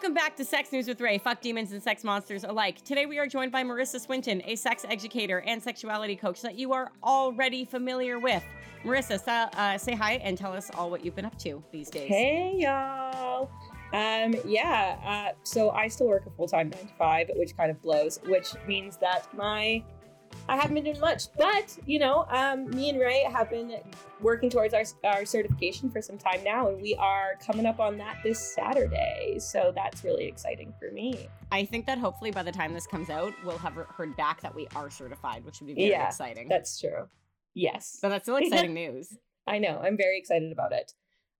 Welcome back to Sex News with Ray. Fuck demons and sex monsters alike. Today we are joined by Marissa Swinton, a sex educator and sexuality coach that you are already familiar with. Marissa, sa- uh, say hi and tell us all what you've been up to these days. Hey y'all. Um, yeah, uh, so I still work a full time nine to five, which kind of blows, which means that my I haven't been doing much, but you know, um, me and Ray have been working towards our, our certification for some time now, and we are coming up on that this Saturday. So that's really exciting for me. I think that hopefully by the time this comes out, we'll have heard back that we are certified, which would be very Yeah, exciting. That's true. Yes, so that's still exciting news. I know. I'm very excited about it.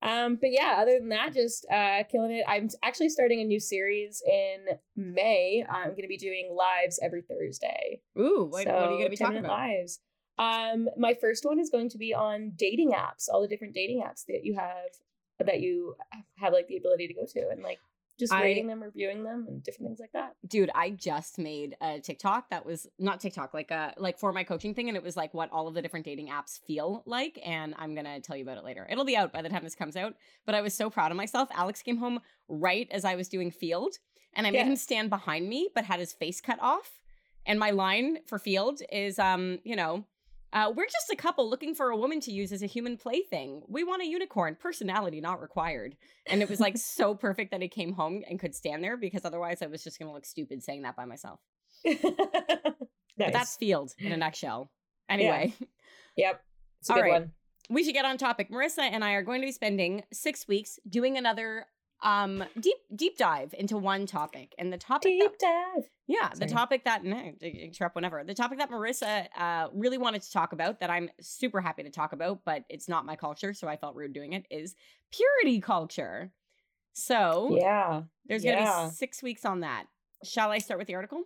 Um, but yeah, other than that, just uh, killing it. I'm actually starting a new series in May. I'm going to be doing lives every Thursday. Ooh, what, what are you going to be 10 talking about? Lives. Um, my first one is going to be on dating apps, all the different dating apps that you have that you have like the ability to go to and like just I- rating them, reviewing them, and different things like that. Dude, I just made a TikTok that was not TikTok, like uh like for my coaching thing, and it was like what all of the different dating apps feel like, and I'm gonna tell you about it later. It'll be out by the time this comes out, but I was so proud of myself. Alex came home right as I was doing Feeld, and I made him stand behind me, but had his face cut off. And my line for Feeld is, um, you know, uh, we're just a couple looking for a woman to use as a human plaything. We want a unicorn, personality not required. And it was like so perfect that it came home and could stand there because otherwise I was just gonna look stupid saying that by myself. nice. But that's Feeld in a nutshell. Anyway, yep. It's a All good right. one. we should get on topic. Marissa and I are going to be spending six weeks doing another um deep deep dive into one topic. And the topic that Deep dive. Yeah, Sorry. the topic that no, interrupt whenever. The topic that Marissa uh, really wanted to talk about, that I'm super happy to talk about, but it's not my culture, so I felt rude doing it, is purity culture. So Yeah. there's gonna be six weeks on that. Shall I start with the article?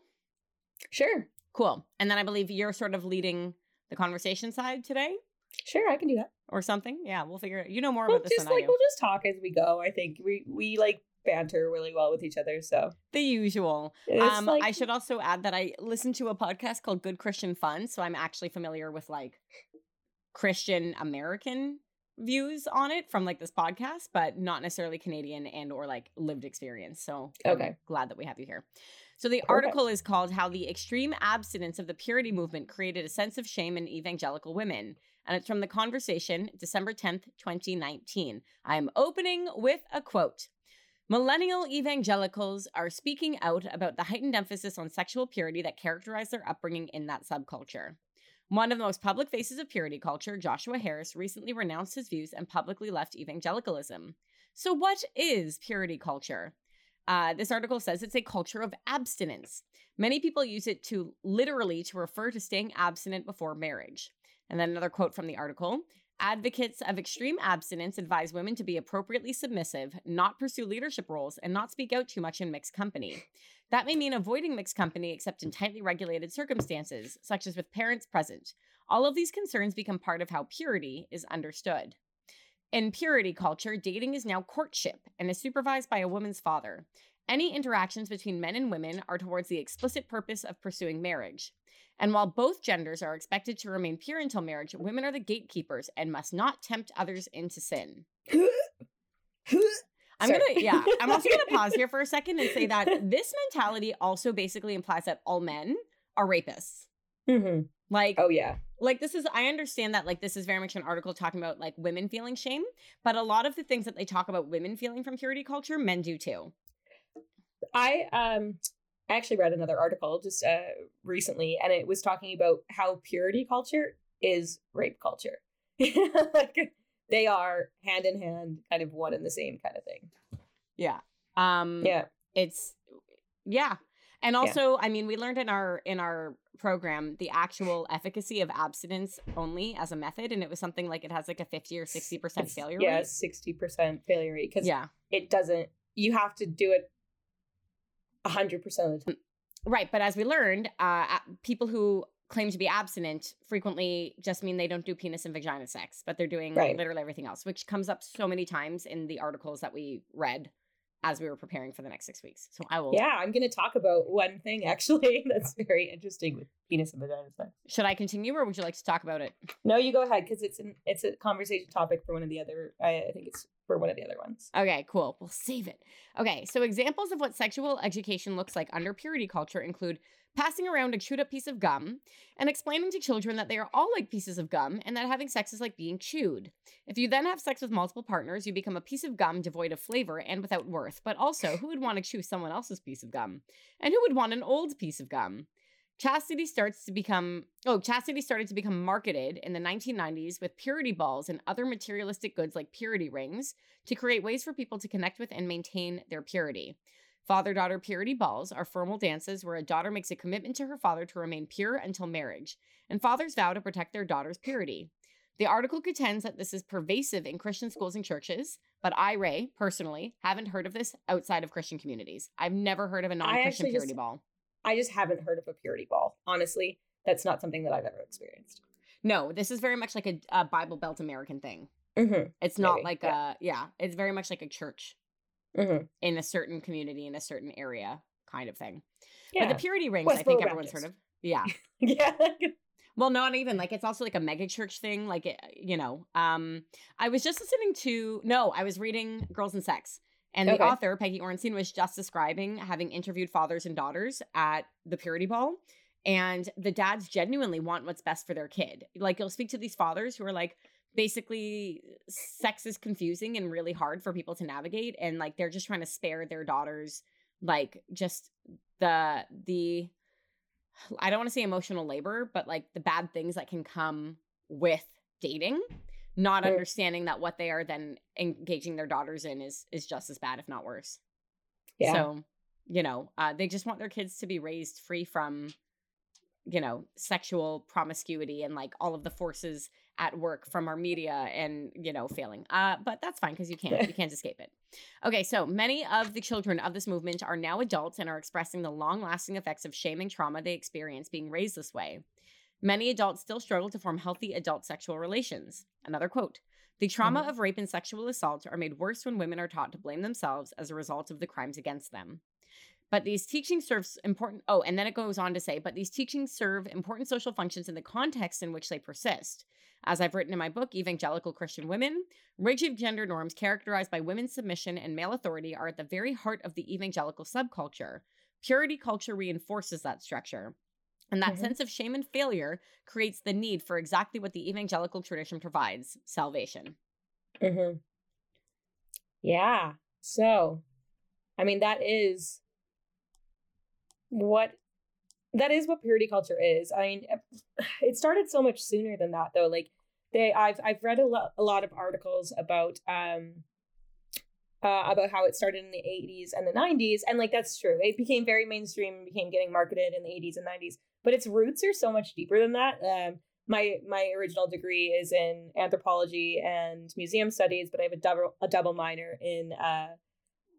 Sure. Cool. And then I believe you're sort of leading the conversation side today Sure, I can do that. or something. Yeah, we'll figure it. You know more We'll about this just than I like we'll just talk as we go. I think we we like banter really well with each other. So the usual. Um, like, I should also add that I listened to a podcast called Good Christian Fun, so I'm actually familiar with like Christian American views on it from like this podcast, but not necessarily Canadian and or like lived experience. So I'm Okay. glad that we have you here. So the Perfect. article is called "How the Extreme Abstinence of the Purity Movement Created a Sense of Shame in Evangelical Women," and it's from the Conversation, December tenth, twenty nineteen. I am opening with a quote. Millennial evangelicals are speaking out about the heightened emphasis on sexual purity that characterized their upbringing in that subculture. One of the most public faces of purity culture, Joshua Harris, recently renounced his views and publicly left evangelicalism. So, what is purity culture? Uh, this article says it's a culture of abstinence. Many people use it to literally to refer to staying abstinent before marriage. And then another quote from the article Advocates of extreme abstinence advise women to be appropriately submissive, not pursue leadership roles, and not speak out too much in mixed company. That may mean avoiding mixed company except in tightly regulated circumstances, such as with parents present. All of these concerns become part of how purity is understood. In purity culture, dating is now courtship and is supervised by a woman's father. Any interactions between men and women are towards the explicit purpose of pursuing marriage. And while both genders are expected to remain pure until marriage, women are the gatekeepers and must not tempt others into sin. I'm Sorry. gonna, yeah, I'm also gonna pause here for a second and say that this mentality also basically implies that all men are rapists. hmm Like, Oh yeah. like this is i understand that like this is very much an article talking about like women feeling shame but a lot of the things that they talk about women feeling from purity culture men do too I um I actually read another article just uh recently and it was talking about how purity culture is rape culture. like they are hand in hand, kind of one and the same kind of thing. yeah um Yeah. it's yeah and also i mean we learned in our in our program the actual efficacy of abstinence only as a method and it was something like it has like a 50 or 60 percent failure Yeah, rate sixty percent failure rate because yeah it doesn't. You have to do it hundred percent of the time. Right, but as we learned, uh, people who claim to be abstinent frequently just mean they don't do penis and vagina sex, but they're doing Right. literally everything else, which comes up so many times in the articles that we read as we were preparing for the next six weeks. So I will. Yeah, I'm going to talk about one thing actually that's very interesting with penis and vagina sex. Should I continue or would you like to talk about it? No, you go ahead because it's an it's a conversation topic for one of the other. I, I think it's for one of the other ones. Okay, cool. We'll save it. Okay, so examples of what sexual education looks like under purity culture include passing around a chewed up piece of gum and explaining to children that they are all like pieces of gum and that having sex is like being chewed. If you then have sex with multiple partners, you become a piece of gum devoid of flavor and without worth. But also, who would want to chew someone else's piece of gum? And who would want an old piece of gum? Chastity starts to become oh, chastity started to become marketed in the 1990s with purity balls and other materialistic goods like purity rings to create ways for people to connect with and maintain their purity. Father daughter purity balls are formal dances where a daughter makes a commitment to her father to remain pure until marriage, and fathers vow to protect their daughter's purity. The article contends that this is pervasive in Christian schools and churches, but I, Ray, personally, haven't heard of this outside of Christian communities. I've never heard of a non Christian purity just- ball. I just haven't heard of a purity ball. Honestly, that's not something that I've ever experienced. No, this is very much like a, a Bible Belt American thing. Mm-hmm. It's not Maybe, like yeah. a, yeah, it's very much like a church Mm-hmm. in a certain community, in a certain area kind of thing. Yeah. But the purity rings, I think everyone's Baptist. heard of. Yeah. yeah. Well, not even like it's also like a mega church thing. Like it, you know, um, I was just listening to no, I was reading Girls and Sex, and the author Peggy Orenstein was just describing having interviewed fathers and daughters at the purity ball, and the dads genuinely want what's best for their kid. Like you'll speak to these fathers who are like, basically, sex is confusing and really hard for people to navigate, and like they're just trying to spare their daughters like just the the I don't want to say emotional labor, but like the bad things that can come with dating, not understanding that what they are then engaging their daughters in is is just as bad, if not worse. Yeah. So, you know, uh, they just want their kids to be raised free from, you know, sexual promiscuity and like all of the forces at work from our media and you know failing. Uh, but that's fine because you can't you can't escape it. Okay, so many of the children of this movement are now adults and are expressing the long lasting effects of shame and trauma they experience being raised this way. Many adults still struggle to form healthy adult sexual relations. Another quote The trauma Mhm. of rape and sexual assault are made worse when women are taught to blame themselves as a result of the crimes against them. But these teachings serve important, oh, and then it goes on to say, but these teachings serve important social functions in the context in which they persist. As I've written in my book, Evangelical Christian Women, rigid gender norms characterized by women's submission and male authority are at the very heart of the evangelical subculture. Purity culture reinforces that structure. And that Mhm. sense of shame and failure creates the need for exactly what the evangelical tradition provides salvation. Mm-hmm. Yeah. So, I mean, that is what that is what purity culture is. I mean, it started so much sooner than that, though. Like, they, I've I've read a lot a lot of articles about um uh, about how it started in the 80s and the 90s, and like that's true. It became very mainstream and became getting marketed in the 80s and 90s. But its roots are so much deeper than that. Um, my my original degree is in anthropology and museum studies, but I have a double a double minor in uh,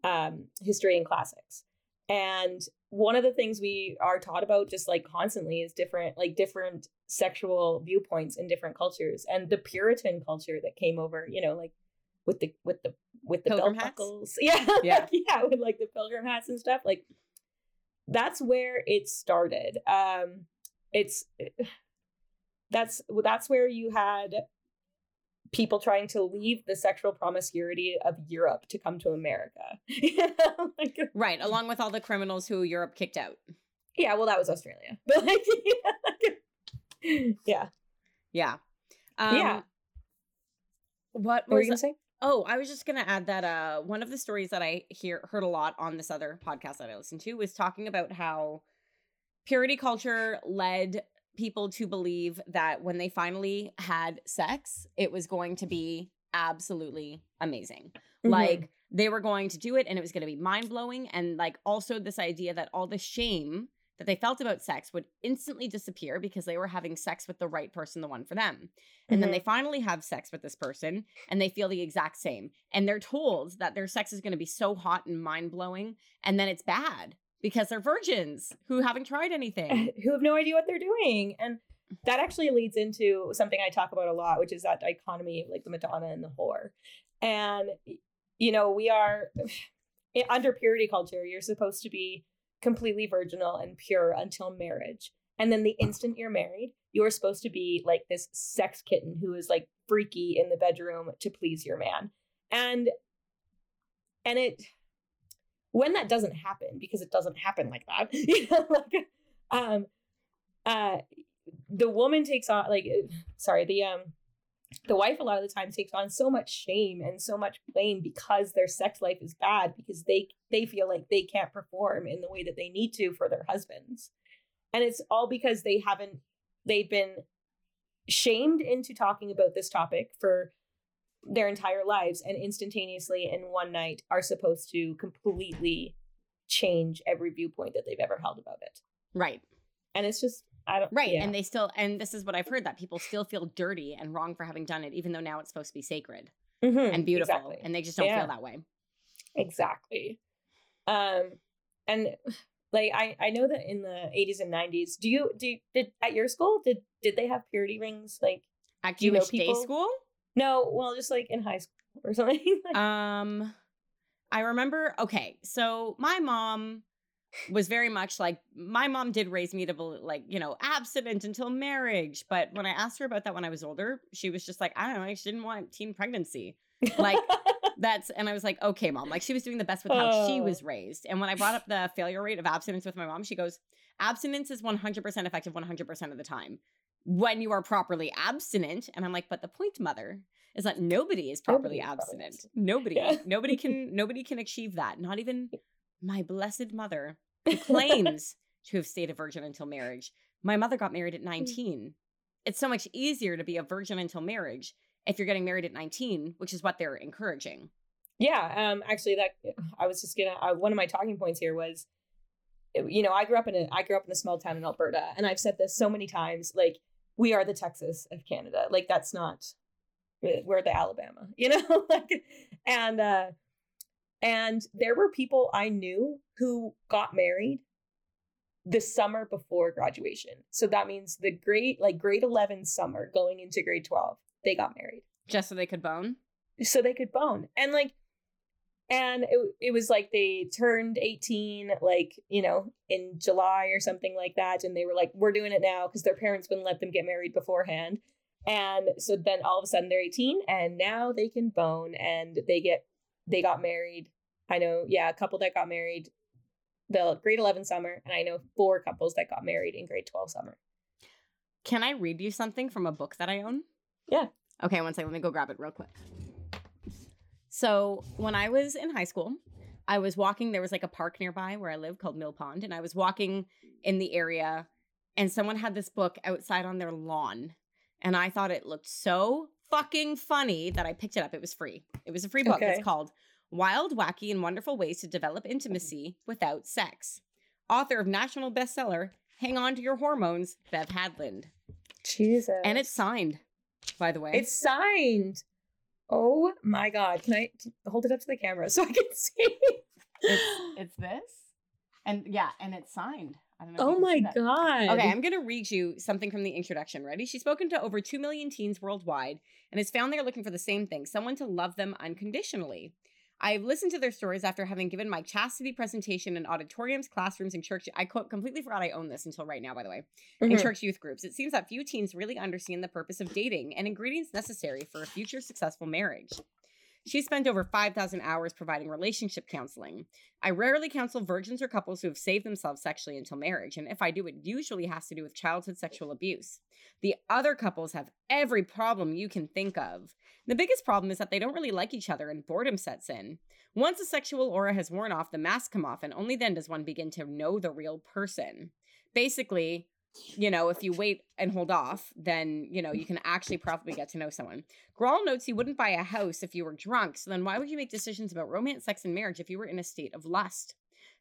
um, history and classics. And one of the things we are taught about just like constantly is different like different sexual viewpoints in different cultures and the Puritan culture that came over, you know, like with the with the with the Pilgrim belt hats? buckles, yeah, Yeah. yeah, with like the pilgrim hats and stuff. Like that's where it started. Um, it's that's that's where you had people trying to leave the sexual promiscuity of Europe to come to America. Like, Right, along with all the criminals who Europe kicked out. yeah, well, that was Australia, but like, yeah, Yeah. Um, Yeah. What what were you gonna say? Oh, I was just gonna add that uh one of the stories that I hear heard a lot on this other podcast that I listened to was talking about how purity culture led people to believe that when they finally had sex, it was going to be absolutely amazing. Mm-hmm. Like they were going to do it and it was going to be mind blowing. And like also this idea that all the shame that they felt about sex would instantly disappear because they were having sex with the right person, the one for them. And then Mhm. they finally have sex with this person and they feel the exact same. And they're told that their sex is going to be so hot and mind blowing. And then it's bad because they're virgins who haven't tried anything. who have no idea what they're doing. And that actually leads into something I talk about a lot, which is that dichotomy of like the Madonna and the whore. And, you know, we are under purity culture, you're supposed to be completely virginal and pure until marriage. And then the instant you're married, you're supposed to be like this sex kitten who is like freaky in the bedroom to please your man. And and it when that doesn't happen because it doesn't happen like that you know like um uh the woman takes on like sorry the um the wife a lot of the time takes on so much shame and so much blame because their sex life is bad because they they feel like they can't perform in the way that they need to for their husbands and it's all because they haven't they've been shamed into talking about this topic for their entire lives and instantaneously in one night are supposed to completely change every viewpoint that they've ever held about it. Right. And it's just I don't Right. yeah. And they still and this is what I've heard that people still feel dirty and wrong for having done it, even though now it's supposed to be sacred Mhm, and beautiful. exactly. And they just don't Yeah. feel that way. Exactly. Um and like I I know that in the 80s and 90s, do you do did at your school did did they have purity rings like At Do you know Jewish day school? no, well just like in high school or something. Um I remember okay, so my mom was very much like my mom did raise me to bel- like, you know, abstinent until marriage, but when I asked her about that when I was older, she was just like, I don't know, she didn't want teen pregnancy. like, That's and I was like, okay, mom. Like she was doing the best with how she Oh. was raised. And when I brought up the failure rate of abstinence with my mom, she goes, abstinence is 100% effective 100% of the time when you are properly abstinent. And I'm like, but the point, mother, is that nobody is properly Nobody is properly abstinent. abstinent. Nobody, Yeah. nobody can, nobody can achieve that. Not even my blessed mother who claims to have stayed a virgin until marriage. My mother got married at 19. It's so much easier to be a virgin until marriage if you're getting married at 19, which is what they're encouraging. Yeah, um, actually, that I was just gonna. Uh, one of my talking points here was, you know, I grew up in a I grew up in a small town in Alberta, and I've said this so many times. Like, we are the Texas of Canada. Like, that's not. We're the Alabama, you know. like, and uh, and there were people I knew who got married the summer before graduation. So that means the grade like grade eleven summer going into grade twelve, they got married Just so they could bone? so they could bone and like and it, it was like they turned 18 like you know in july or something like that and they were like we're doing it now because their parents wouldn't let them get married beforehand and so then all of a sudden they're 18 and now they can bone and they get they got married i know yeah a couple that got married the grade 11 summer and i know four couples that got married in grade 12 summer Can I read you something from a book that I own? Yeah. Okay, one second. Let me go grab it real quick. So, when I was in high school, I was walking. There was like a park nearby where I live called Mill Pond. And I was walking in the area, and someone had this book outside on their lawn. And I thought it looked so fucking funny that I picked it up. It was free. It was a free book. Okay. It's called Wild, Wacky, and Wonderful Ways to Develop Intimacy Without Sex. Author of national bestseller, Hang On to Your Hormones, Bev Hadland. jesus And it's signed, by the way. It's signed. Oh my god! Can I hold it up to the camera so I can see? it's, it's this. And yeah, and it's signed. I don't know. oh you can see my god! Okay, I'm going to read you something from the introduction. Ready? She's spoken to over 2 million teens worldwide and has found they're looking for the same thing someone to love them unconditionally. I've listened to their stories after having given my chastity presentation in auditoriums, classrooms, and church. I co- completely forgot I own this until right now, by the way. In Mhm. church youth groups, it seems that few teens really understand the purpose of dating and ingredients necessary for a future successful marriage. She spent over 5,000 hours providing relationship counseling. I rarely counsel virgins or couples who have saved themselves sexually until marriage, and if I do, it usually has to do with childhood sexual abuse. The other couples have every problem you can think of. The biggest problem is that they don't really like each other and boredom sets in. Once a sexual aura has worn off, the masks come off, and only then does one begin to know the real person. Basically, you know, if you wait and hold off, then, you know, you can actually probably get to know someone. Grawl notes you wouldn't buy a house if you were drunk, so then why would you make decisions about romance, sex, and marriage if you were in a state of lust?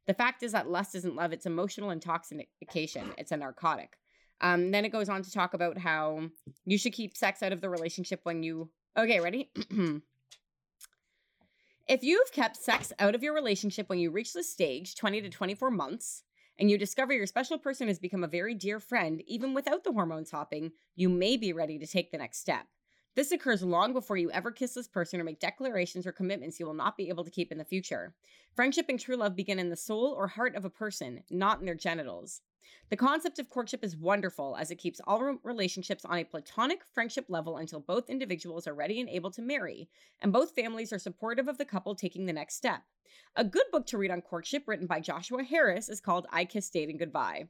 The fact is that lust isn't love, it's emotional intoxication, it's a narcotic. Um, then it goes on to talk about how you should keep sex out of the relationship when you. Okay, ready? if you've kept sex out of your relationship when you reach this stage, 20 to 24 months, and you discover your special person has become a very dear friend, even without the hormones hopping, you may be ready to take the next step. This occurs long before you ever kiss this person or make declarations or commitments you will not be able to keep in the future. Friendship and true love begin in the soul or heart of a person, not in their genitals. The concept of courtship is wonderful as it keeps all relationships on a platonic friendship level until both individuals are ready and able to marry, and both families are supportive of the couple taking the next step. A good book to read on courtship, written by Joshua Harris, is called I Kiss Dating Goodbye.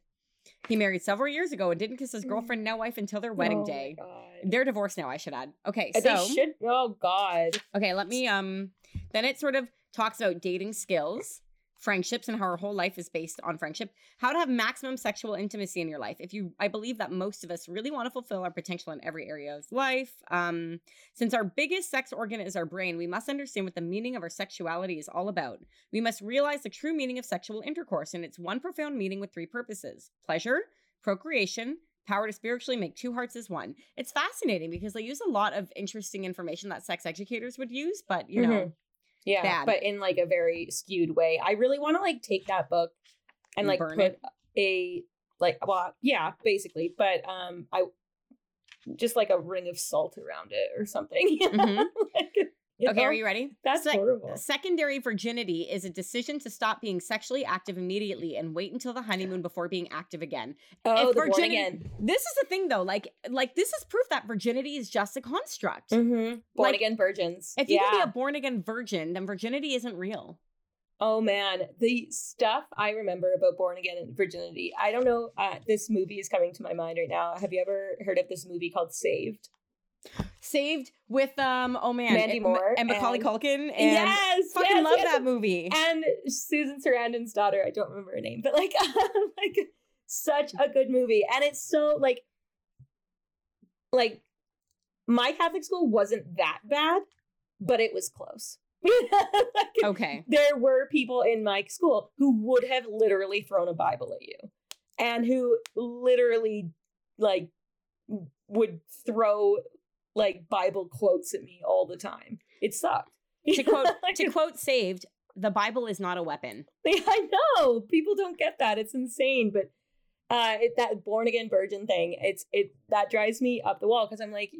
He married several years ago and didn't kiss his girlfriend, now wife, until their wedding Oh day. God. They're divorced now, I should add. Okay, so they should. Oh God. okay, let me um then it sort of talks about dating skills, friendships and how our whole life is based on friendship. How to have maximum sexual intimacy in your life. If you I believe that most of us really want to fulfill our potential in every area of life. Um since our biggest sex organ is our brain, we must understand what the meaning of our sexuality is all about. We must realize the true meaning of sexual intercourse and it's one profound meaning with three purposes: pleasure, procreation, power to spiritually make two hearts as one. It's fascinating because they use a lot of interesting information that sex educators would use, but you know, Yeah, bad. but in like a very skewed way. I really want to like take that book and like burn put it? a like well, yeah, basically. But um, I just like a ring of salt around it or something. Mhm. Like, okay, are you ready? That's Sec- horrible. Secondary virginity is a decision to stop being sexually active immediately and wait until the honeymoon before being active again. Oh, if the born again. This is the thing though, like like this is proof that virginity is just a construct. Mm-hmm. Born Like, again virgins. If you yeah. can be a born again virgin, then virginity isn't real. Oh man, the stuff I remember about Born Again and virginity. I don't know. Uh, this movie is coming to my mind right now. Have you ever heard of this movie called Saved? Saved with um oh man, Mandy Moore and Macaulay and- Culkin and yes, fucking yes, love yes. that movie. And Susan Sarandon's daughter. I don't remember her name, but like, like such a good movie, and it's so like, like my Catholic school wasn't that bad, but it was close. Like, Okay. there were people in my school who would have literally thrown a Bible at you and who literally like would throw like Bible quotes at me all the time. It sucked. To quote to quote saved, the Bible is not a weapon. I know people don't get that. It's insane, but uh, it, that born again virgin thing, it's it that drives me up the wall because I'm like,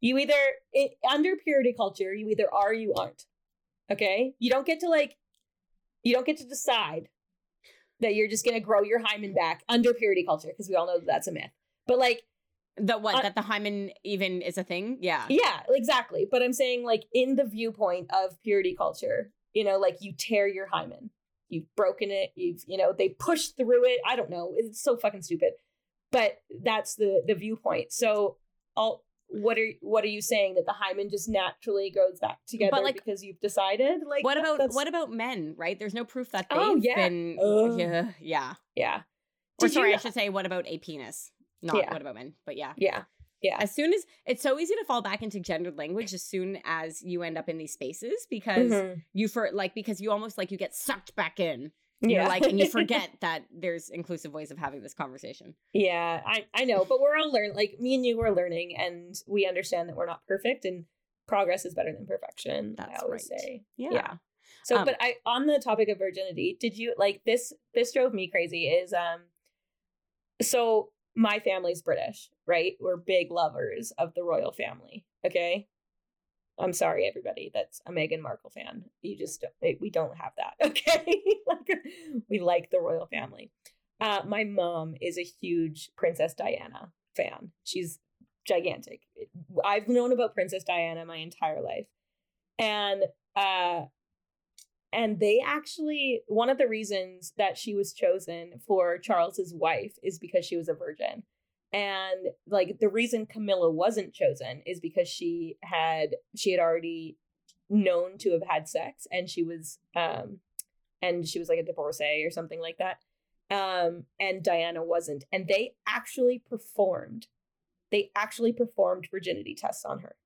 you either it, under purity culture, you either are, or you aren't. Okay, you don't get to like, you don't get to decide that you're just gonna grow your hymen back under purity culture because we all know that that's a myth. But like, The what? Uh, that the hymen even is a thing? Yeah. yeah, exactly. But I'm saying like in the viewpoint of purity culture, you know, like you tear your hymen. You've broken it, you've, you know, they push through it. I don't know. It's so fucking stupid. But that's the the viewpoint. So all what are what are you saying that the hymen just naturally goes back together like, because you've decided? Like What about that's- what about men? Right? There's no proof that they've Oh, yeah. been. Ugh. Yeah, yeah. yeah. Or Did sorry, you- I should say, what about a penis? Not Yeah. what about men, but yeah. Yeah. Yeah. As soon as it's so easy to fall back into gendered language as soon as you end up in these spaces because Mhm. you for like because you almost like you get sucked back in. Yeah. You're like and you forget that there's inclusive ways of having this conversation. Yeah, I, I know, but we're all learning. Like me and you are learning, and we understand that we're not perfect, and progress is better than perfection. I That's always right. say. Yeah. Yeah. So, Um, but I on the topic of virginity, did you like this? This drove me crazy. Is um, so my family's British, right? We're big lovers of the royal family. Okay. I'm sorry, everybody. That's a Meghan Markle fan. You just don't, eh, we don't have that. Okay, like we like the royal family. Uh, my mom is a huge Princess Diana fan. She's gigantic. I've known about Princess Diana my entire life, and uh, and they actually one of the reasons that she was chosen for Charles's wife is because she was a virgin. And like the reason Camilla wasn't chosen is because she had she had already known to have had sex and she was um and she was like a divorcee or something like that. Um and Diana wasn't. And they actually performed they actually performed virginity tests on her.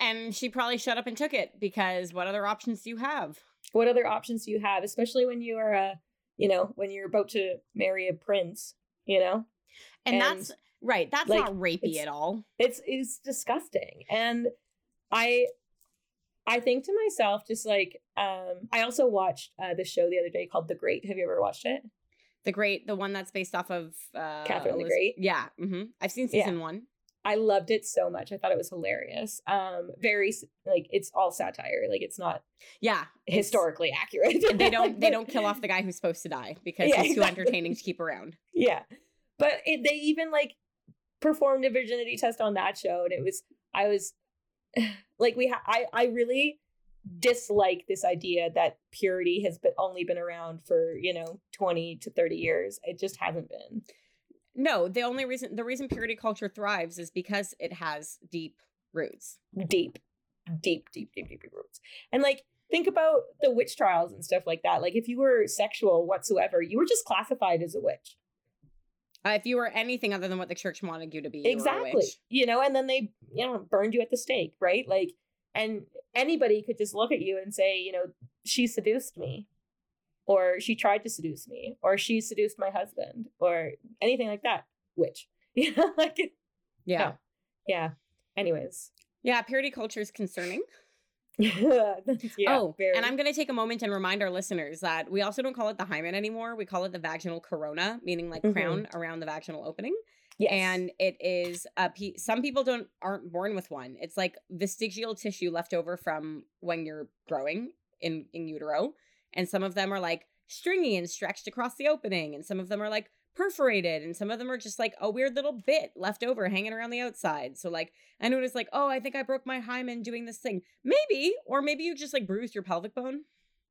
And she probably shut up and took it because what other options do you have? what other options do you have especially when you are a, you know when you're about to marry a prince you know And, And, that's right. That's like, not rapey at all. it's it's disgusting and i i think to myself just like um i also watched uh this show the other day called the great have you ever watched it The great, the one that's based off of uh, Catherine the Great? Yeah, mm-hmm. I've seen Yeah. season one. I loved it so much. I thought it was hilarious. Um, very like it's all satire. Like it's not Yeah. historically accurate. they don't they don't kill off the guy who's supposed to die because Yeah, he's too exactly. entertaining to keep around. Yeah, but it, they even like performed a virginity test on that show, and it was I was like we ha- I I really dislike this idea that purity has been only been around for you know 20 to 30 years it just hasn't been No, the only reason the reason purity culture thrives is because it has deep roots. deep deep deep deep deep, deep roots. And like think about the witch trials and stuff like that. Like if you were sexual whatsoever you were just classified as a witch. Uh, if you were anything other than what the church wanted you to be, you exactly. you know and then they you know burned you at the stake right? Like and anybody could just look at you and say you know she seduced me or she tried to seduce me or she seduced my husband or anything like that Which, you know like Yeah. No. yeah anyways Yeah, purity culture is concerning. yeah, oh, very. and I'm going to take a moment and remind our listeners that we also don't call it the hymen anymore. We call it the vaginal corona, meaning like Mhm. crown around the vaginal opening. yes. And it is a pe- some people don't aren't born with one. It's like vestigial tissue left over from when you're growing in in utero, and some of them are like stringy and stretched across the opening, and some of them are like perforated, and some of them are just like a weird little bit left over hanging around the outside. So like anyone is like, oh, I think I broke my hymen doing this thing, maybe, or maybe you just like bruised your pelvic bone.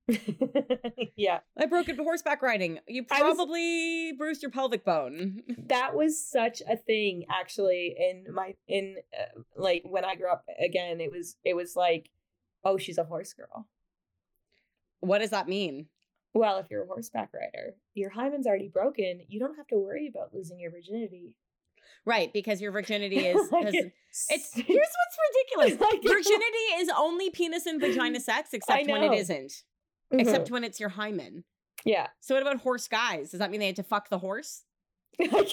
yeah I broke it horseback riding. You I was- probably bruised your pelvic bone. that was such a thing actually in my in uh, like when i grew up again it was it was like oh she's a horse girl what does that mean? well if you're a horseback rider your hymen's already broken you don't have to worry about losing your virginity Right, because your virginity is, Like, is- it's here's what's ridiculous. Like- Virginity is only penis and vagina sex except when it isn't. Mhm. Except when it's your hymen. yeah So what about horse guys? Does that mean they had to fuck the horse? I.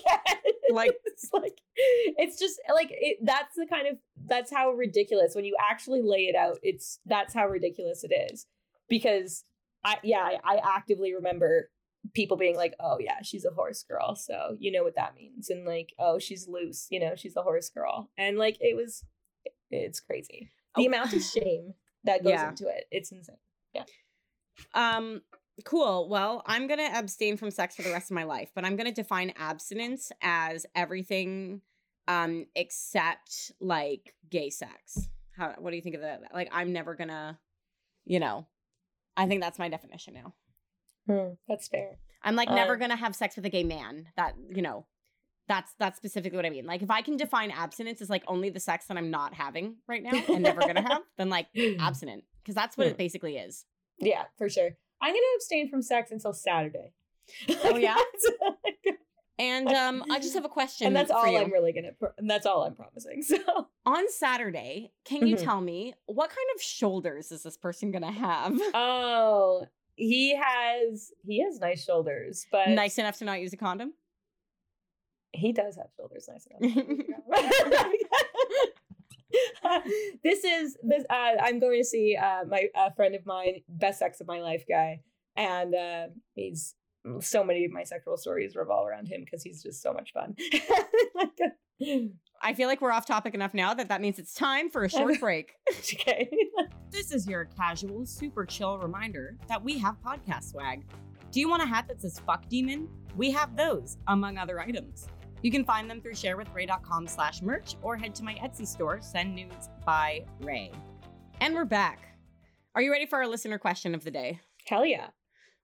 Like- it's like it's just like it, that's the kind of that's how ridiculous when you actually lay it out it's that's how ridiculous it is because i yeah i, I actively remember people being like oh yeah she's a horse girl so you know what that means and like oh she's loose you know she's a horse girl and like it was it's crazy the Oh. amount of shame that goes Yeah. into it it's insane Yeah. Um cool. Well, I'm going to abstain from sex for the rest of my life, but I'm going to define abstinence as everything um except like gay sex. How what do you think of that? Like I'm never going to you know. I think that's my definition now. Hmm, that's fair I'm like never Uh, gonna have sex with a gay man. That you know, that's that's specifically what I mean. Like if I can define abstinence as like only the sex that I'm not having right now and never gonna have, then like abstinent because that's what Hmm. it basically is. Yeah, for sure. I'm gonna abstain from sex until Saturday. Oh, yeah? And um, I just have a question, and that's all. I'm really gonna. Pro- and that's all I'm promising. So On Saturday, can you Mhm. tell me what kind of shoulders is this person gonna have? oh, he has he has nice shoulders, but nice enough to not use a condom. he does have shoulders nice enough. this is this. Uh, I'm going to see uh, my a friend of mine, best sex of my life guy, and uh, he's so many of my sexual stories revolve around him because he's just so much fun. Like, uh, I feel like we're off topic enough now that that means it's time for a short break. okay. This is your casual, super chill reminder that we have podcast swag. Do you want a hat that says fuck demon? We have those, among other items. You can find them through sharewithray.com slash merch or head to my Etsy store, Send Nudes by Ray. And we're back. Are you ready for our listener question of the day? Hell yeah.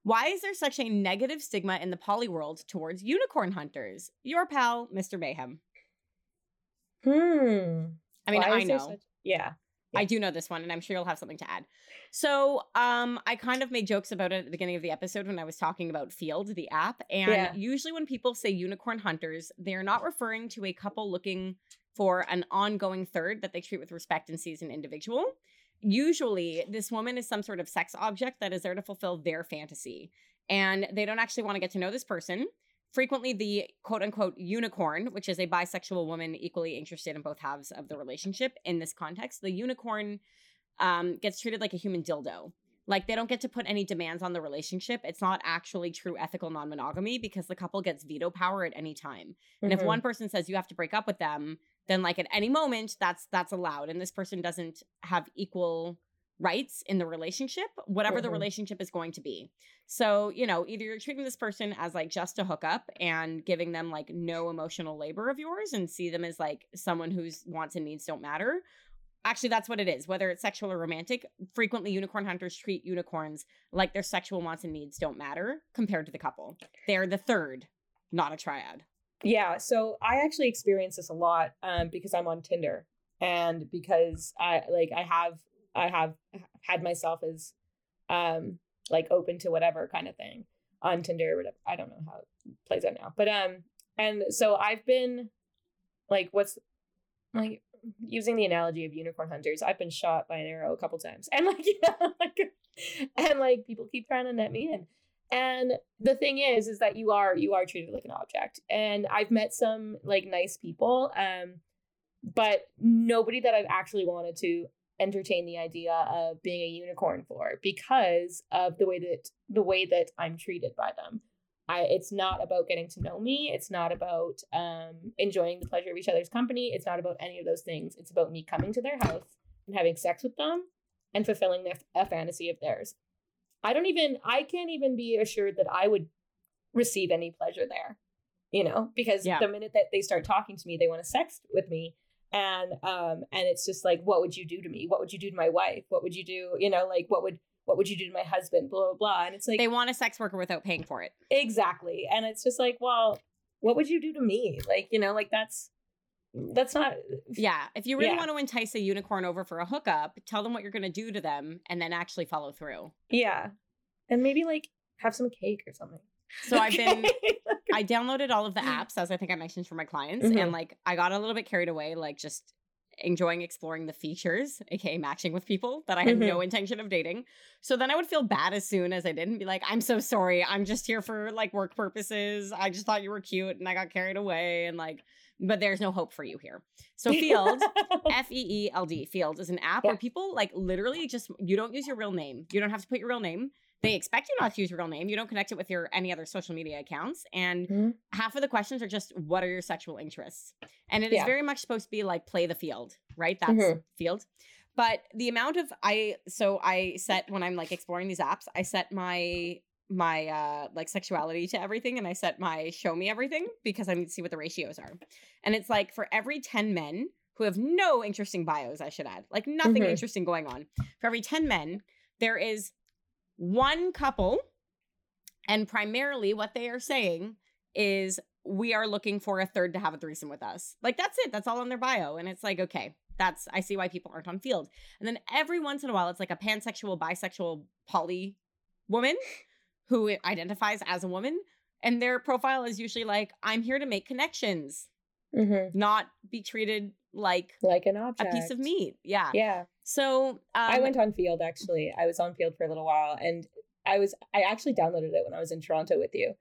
Why is there such a negative stigma in the poly world towards unicorn hunters? Your pal, Mr. Mayhem. Hmm. I mean, Why I know. such- yeah. I do know this one, and I'm sure you'll have something to add. So, um, I kind of made jokes about it at the beginning of the episode when I was talking about Feeld, the app. And Yeah. usually, when people say unicorn hunters, they are not referring to a couple looking for an ongoing third that they treat with respect and sees an individual. Usually, this woman is some sort of sex object that is there to fulfill their fantasy, and they don't actually want to get to know this person. Frequently, the quote unquote unicorn, which is a bisexual woman equally interested in both halves of the relationship in this context, the unicorn um, gets treated like a human dildo. Like they don't get to put any demands on the relationship. It's not actually true ethical non monogamy because the couple gets veto power at any time. And if Mhm. one person says you have to break up with them, then like at any moment that's that's allowed and this person doesn't have equal rights in the relationship whatever the Mhm. relationship is going to be. So you know either you're treating this person as like just a hookup and giving them like no emotional labor of yours and see them as like someone whose wants and needs don't matter. Actually that's what it is whether it's sexual or romantic frequently unicorn hunters treat unicorns like their sexual wants and needs don't matter compared to the couple. They're the third not a triad Yeah, so I actually experience this a lot um, because I'm on Tinder and because I like I have I have had myself as um like open to whatever kind of thing on Tinder or whatever. I don't know how it plays out now. But um and so I've been like what's like using the analogy of unicorn hunters, I've been shot by an arrow a couple times. And like you know, like and like people keep trying to net me in. And the thing is, is that you are you are treated like an object. And I've met some like nice people, um, but nobody that I've actually wanted to entertain the idea of being a unicorn for because of the way that the way that I'm treated by them. I it's not about getting to know me. It's not about um enjoying the pleasure of each other's company. It's not about any of those things. It's about me coming to their house and having sex with them and fulfilling their, a fantasy of theirs. I don't even I can't even be assured that I would receive any pleasure there. You know, because Yeah. the minute that they start talking to me, they want to sex with me. And um and it's just like, what would you do to me? What would you do to my wife? What would you do? You know, like what would what would you do to my husband? Blah blah blah. And it's like they want a sex worker without paying for it exactly. And it's just like, well, what would you do to me? Like, you know, like that's that's not Yeah, if you really Yeah. want to entice a unicorn over for a hookup, tell them what you're going to do to them and then actually follow through. yeah. And maybe like have some cake or something. So I've been I downloaded all of the apps as I think I mentioned for my clients Mhm. and like I got a little bit carried away like just enjoying exploring the features, aka matching with people that I had no intention of dating. So then I would feel bad as soon as I did and be like, I'm so sorry. I'm just here for like work purposes. I just thought you were cute and I got carried away and like but there's no hope for you here. So Feeld F E E L D Feeld is an app Yeah. where people like literally just you don't use your real name. You don't have to put your real name. They expect you not to use your real name. You don't connect it with your any other social media accounts. And Mhm. half of the questions are just what are your sexual interests? And it is Yeah. very much supposed to be like play the field, right? That's Mhm. Feeld. But the amount of I so I set when I'm like exploring these apps, I set my my uh like sexuality to everything and I set my show me everything because I need to see what the ratios are. And it's like for every 10 men who have no interesting bios, I should add, like nothing Mhm. interesting going on. For every 10 men, there is one couple and primarily what they are saying is we are looking for a third to have a threesome with us. Like that's it. That's all on their bio. And it's like, okay, that's I see why people aren't on Feeld. And then every once in a while, it's like a pansexual, bisexual, poly woman who identifies as a woman. And their profile is usually like, I'm here to make connections, Mhm. not be treated like like an object a piece of meat. Yeah. Yeah. So um, I went on Feeld actually. I was on Feeld for a little while and I was I actually downloaded it when I was in Toronto with you.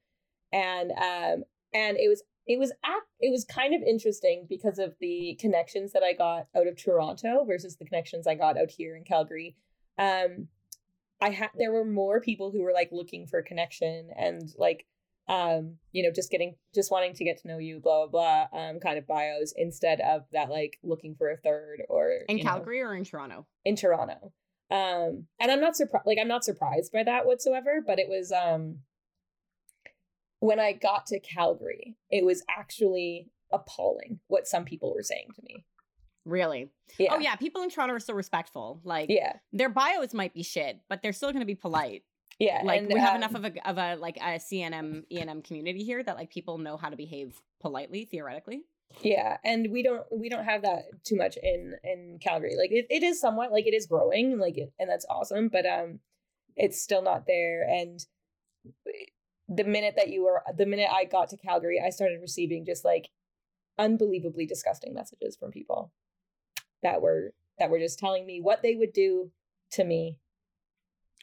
And um and it was it was act it was kind of interesting because of the connections that I got out of Toronto versus the connections I got out here in Calgary. Um I had there were more people who were like looking for connection and like um you know just getting just wanting to get to know you blah blah blah um kind of bios instead of that like looking for a third or in you know, Calgary or in Toronto. in Toronto. Um, and I'm not surprised, like, I'm not surprised by that whatsoever, but it was, um, when I got to Calgary, it was actually appalling what some people were saying to me. Really? Yeah. Oh yeah, people in Toronto are so respectful. Like Yeah. their bios might be shit, but they're still going to be polite. Yeah. Like and, we have um, enough of a of a like a CNM ENM community here that like people know how to behave politely theoretically. yeah and we don't we don't have that too much in in calgary like it, it is somewhat like it is growing like it, and that's awesome but um it's still not there and the minute that you were the minute i got to calgary i started receiving just like unbelievably disgusting messages from people that were that were just telling me what they would do to me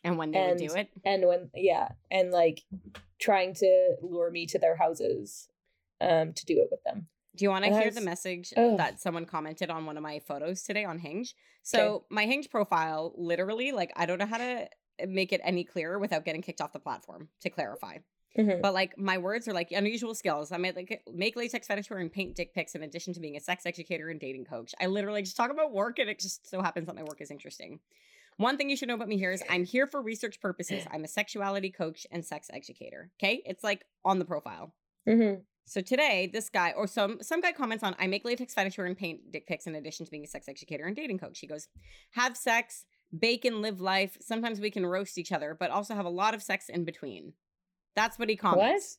And when they would do it, and when yeah and like trying to lure me to their houses um to do it with them do you want to hear has- the message Ugh. that someone commented on one of my photos today on Hinge? So my Hinge profile, literally, like I don't know how to make it any clearer without getting kicked off the platform. To clarify, Mhm. But like my words are like unusual skills. I made like make latex fetish wear and paint dick pics in addition to being a sex educator and dating coach. I literally just talk about work and it just so happens that my work is interesting. One thing you should know about me here is I'm here for research purposes. I'm a sexuality coach and sex educator. Okay? It's like on the profile. Mhm. So today, this guy or some some guy comments on I make latex fetish wear and paint dick pics in addition to being a sex educator and dating coach. He goes, have sex, bake and live life. Sometimes we can roast each other, but also have a lot of sex in between. That's what he comments.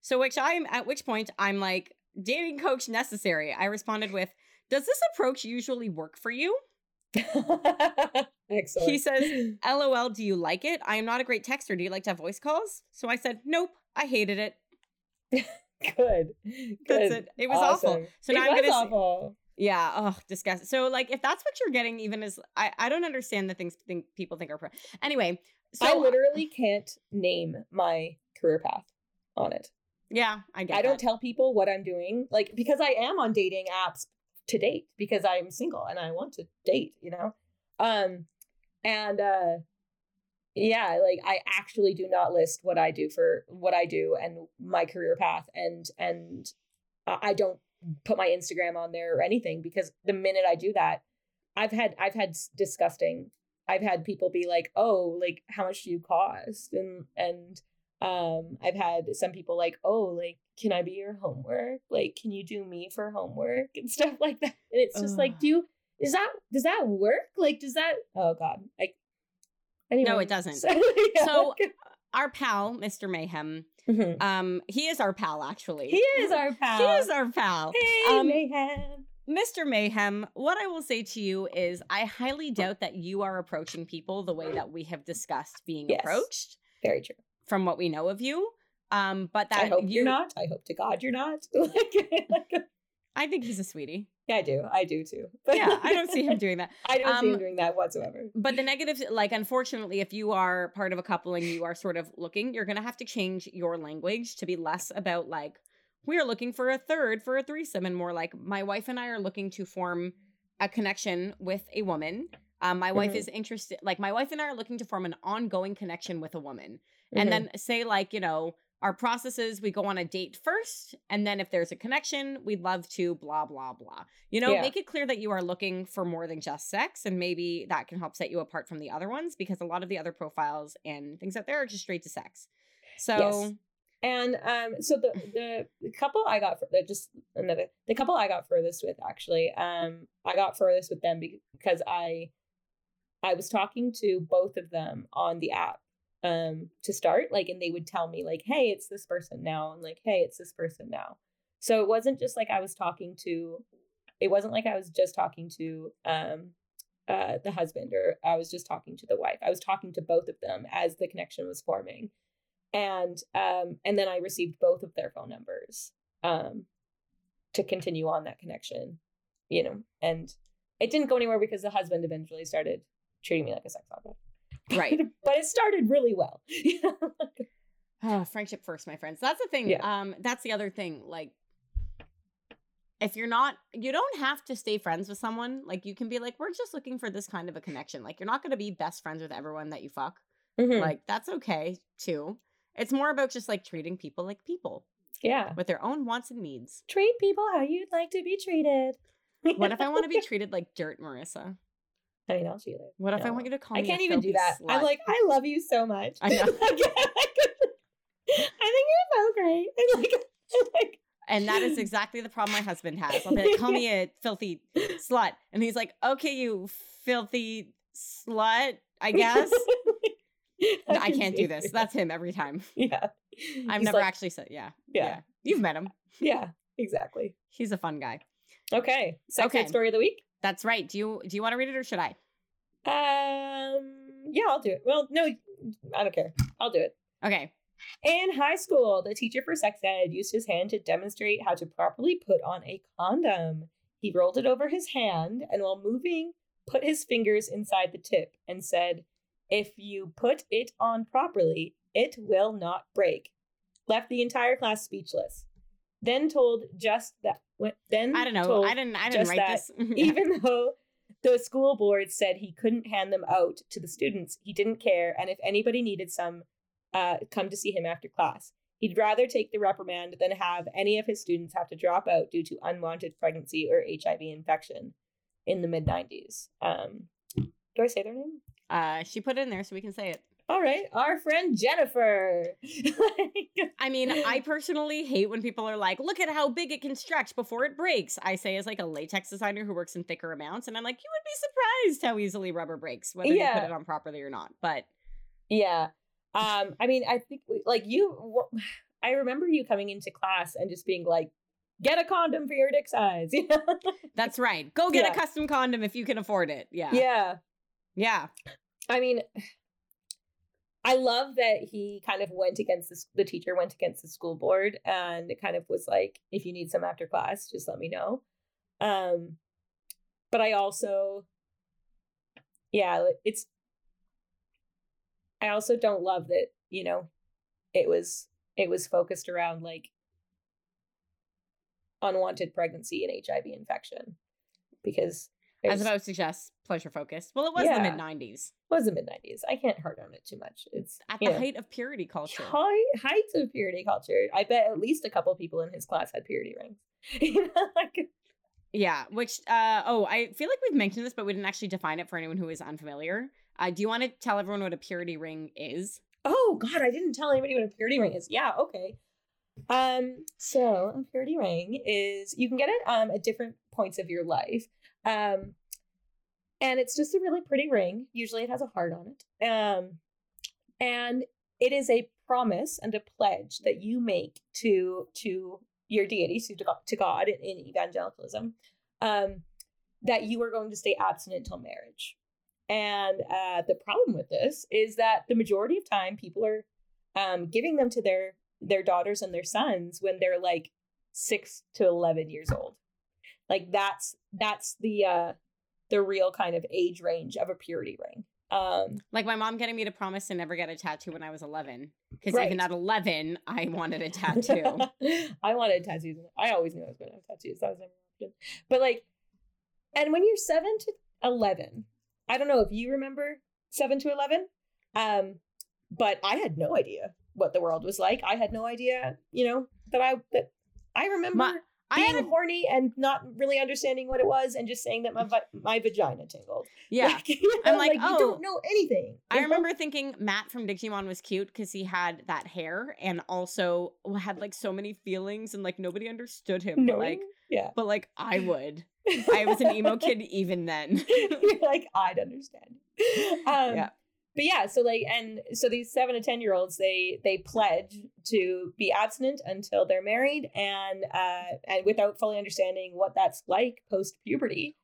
So which I'm at which point I'm like, dating coach necessary. I responded with, Does this approach usually work for you? Excellent. He says, LOL, do you like it? I am not a great texter. Do you like to have voice calls? So I said, Nope, I hated it. Good. That's it. It was awful. Awesome. So it now I'm gonna say- awful. Yeah, oh, disgusting. So like if that's what you're getting, even as I, I don't understand the things think people think are pro anyway. So I literally can't name my career path on it. Yeah, I get I don't that. tell people what I'm doing, like because I am on dating apps to date because I'm single and I want to date, you know. Um, and uh, yeah, like I actually do not list what I do for what I do and my career path, and and I I don't put my Instagram on there or anything because the minute I do that, I've had I've had disgusting. I've had people be like, "Oh, like how much do you cost?" and and um i've had some people like oh like can i be your homework like can you do me for homework and stuff like that and it's just like do you is that does that work like does that oh god like anyway No, it doesn't. so, yeah, So- Our pal, Mr. Mayhem, Mhm. um, he is our pal actually. he is our pal He is our pal. hey um, mayhem Mr. Mayhem, what I will say to you is I highly doubt that you are approaching people the way that we have discussed being Yes. approached very true from what we know of you. Um, but that i hope you you're not i hope to god you're not I think he's a sweetie. yeah i do i do too Yeah, I don't see him doing that. i don't see him Um, doing that whatsoever But the negative, like, unfortunately, if you are part of a couple and you are sort of looking, you're going to have to change your language to be less about, like, we are looking for a third for a threesome and more like, my wife and I are looking to form a connection with a woman. Um, my wife Mhm. is interested, like, my wife and I are looking to form an ongoing connection with a woman. Mhm. And then say, like, you know, our processes, we go on a date first. And then if there's a connection, we'd love to blah, blah, blah. You know, Yeah. make it clear that you are looking for more than just sex. And maybe that can help set you apart from the other ones because a lot of the other profiles and things out there are just straight to sex. So, Yes. And um, so the, the couple I got for just another the couple I got furthest with actually um I got furthest with them because I I was talking to both of them on the app um to start like and they would tell me like hey it's this person now and like hey it's this person now. So it wasn't just like I was talking to it wasn't like I was just talking to um uh the husband or I was just talking to the wife. I was talking to both of them as the connection was forming and um and then i received both of their phone numbers um to continue on that connection you know and it didn't go anywhere because the husband eventually started treating me like a sex object right. but it started really well? Oh, friendship first, my friends. That's the thing. Yeah. Um, that's the other thing. Like, if you're not, you don't have to stay friends with someone. Like, you can be like, we're just looking for this kind of a connection. Like, you're not going to be best friends with everyone that you fuck. Mhm. Like, that's okay too. It's more about just like treating people like people yeah with their own wants and needs. treat people how you'd like to be treated What if I want to be treated like dirt, Marissa? i mean i'll treat it What if I want you to call i me? a can't even do that i'm like i love you so much I know. i think you're so great and like, like And that is exactly the problem my husband has. I'll be like, call me a filthy slut. And he's like, okay, you filthy slut, I guess. I can can't do this. it. That's him every time. yeah. I've He's never like, actually said, yeah, Yeah. You've met him. Yeah, exactly. He's a fun guy. Okay. Sex Okay. story of the week. That's right. Do you do you want to read it or should I? Um. Yeah, I'll do it. Well, no, I don't care. I'll do it. Okay. In high school, the teacher for sex ed used his hand to demonstrate how to properly put on a condom. He rolled it over his hand and, while moving, put his fingers inside the tip and said, If you put it on properly, it will not break. Left the entire class speechless. Then told just that. Then I don't know. I didn't I didn't write that this. even though the school board said he couldn't hand them out to the students, he didn't care. And if anybody needed some, uh, come to see him after class. He'd rather take the reprimand than have any of his students have to drop out due to unwanted pregnancy or HIV infection in the mid 90s. Um, do I say their name? Uh, she put it in there so we can say it. All right, our friend Jennifer. I mean, I personally hate when people are like, look at how big it can stretch before it breaks. I say as like a latex designer who works in thicker amounts, and I'm like, you would be surprised how easily rubber breaks, whether you put it on properly or not. But yeah. Um, I mean, I think we- like you, I remember you coming into class and just being like, get a condom for your dick size. You know? that's right. Go get Yeah. a custom condom if you can afford it. Yeah. yeah. Yeah. I mean, I love that he kind of went against this, the teacher went against the school board and it kind of was like, if you need some after class, just let me know. Um, but I also, yeah, it's, I also don't love that, you know, it was, it was focused around like unwanted pregnancy and HIV infection because As there's- about suggests pleasure focused. Well, it was Yeah. the mid 90s was the mid nineties. I can't hard on it too much. It's at the know, height of purity culture. high heights of purity culture. I bet at least a couple people in his class had purity rings. you know, like Yeah, which uh oh, I feel like we've mentioned this, but we didn't actually define it for anyone who is unfamiliar. Uh, do you want to tell everyone what a purity ring is? oh god, I didn't tell anybody what a purity ring is. Yeah, okay. Um, so a purity ring is you can get it um at different points of your life. Um, and it's just a really pretty ring. Usually it has a heart on it. Um, and it is a promise and a pledge that you make to to your deity, to God, to God in, in evangelicalism, um, that you are going to stay abstinent until marriage. And uh, the problem with this is that the majority of time people are um, giving them to their their daughters and their sons when they're like six to eleven years old. Like that's that's the uh, the real kind of age range of a purity ring. Um, Like my mom getting me to promise to never get a tattoo when I was 11. Because Right. even at 11, I wanted a tattoo. I wanted tattoos. I always knew I was going to have tattoos. That was never an option. But like, and when you're seven to eleven, I don't know if you remember seven to eleven, um, but I had no idea what the world was like. I had no idea, you know, that I that I remember My- I being had a, horny and not really understanding what it was, and just saying that my my vagina tingled. yeah. Like, you know, I'm like, you oh. don't know anything. I remember thinking Matt from Digimon was cute because he had that hair and also had like so many feelings and like nobody understood him. But like, yeah. but like I would. I was an emo kid even then. Like, I'd understand. Um, Yeah. But yeah, so like, and so these seven to ten year olds, they they pledge to be abstinent until they're married, and uh, and without fully understanding what that's like post puberty.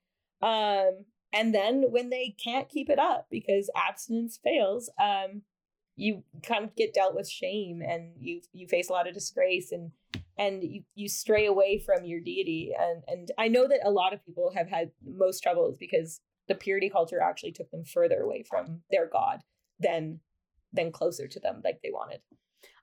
Um, and then when they can't keep it up because abstinence fails, um, you kind of get dealt with shame, and you you face a lot of disgrace, and and you you stray away from your deity. And and I know that a lot of people have had most troubles because the purity culture actually took them further away from their god than than closer to them like they wanted.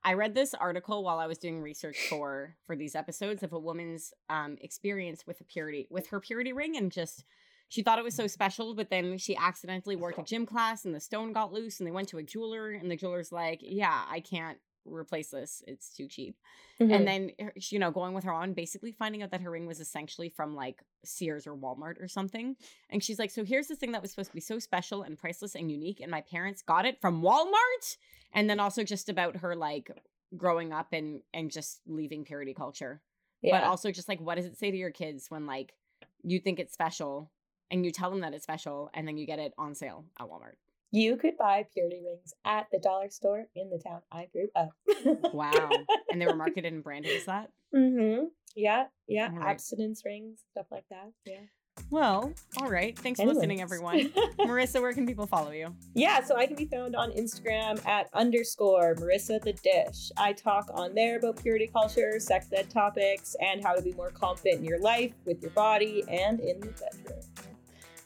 I read this article while I was doing research for for these episodes of a woman's um experience with a purity with her purity ring and just she thought it was so special, but then she accidentally worked a gym class and the stone got loose and they went to a jeweler and the jeweler's like, "Yeah, I can't replace this. It's too cheap." Mm-hmm. And then you know, going with her on, basically finding out that her ring was essentially from like Sears or Walmart or something. And she's like, "So here's this thing that was supposed to be so special and priceless and unique and my parents got it from Walmart." And then also just about her like growing up and and just leaving purity culture. yeah But also just like what does it say to your kids when like you think it's special and you tell them that it's special and then you get it on sale at Walmart. You could buy purity rings at the dollar store in the town i grew up Wow. and they were marketed and branded as that. mm-hmm. yeah yeah right. abstinence rings stuff like that yeah Well, all right. Thanks for listening, everyone. Marissa, where can people follow you? Yeah, so I can be found on Instagram at underscore Marissa the Dish. I talk on there about purity culture, sex ed topics, and how to be more confident in your life, with your body, and in the bedroom.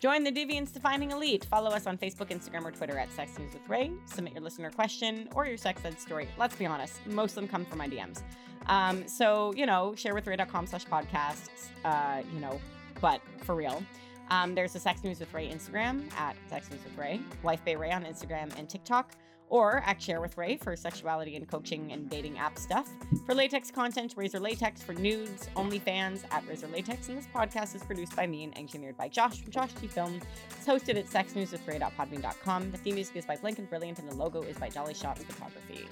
Join the Deviants Defining Elite. Follow us on Facebook, Instagram, or Twitter at Sex News with Ray. Submit your listener question or your sex ed story. Let's be honest, most of them come from my DMs. Um, so, you know, share with sharewithray.com slash podcasts, uh, you know, but for real. Um, there's a Sex News with Ray Instagram at Sex News with Ray, Life Bay Ray on Instagram and TikTok, or at Share with Ray for sexuality and coaching and dating app stuff. For latex content, Razor Latex for nudes, OnlyFans at Razor Latex. And this podcast is produced by me and engineered by Josh from Josh T Film. It's hosted at sexnewswithray.podbean.com. The theme music is by Blink and Brilliant, and the logo is by Dolly Shot Photography.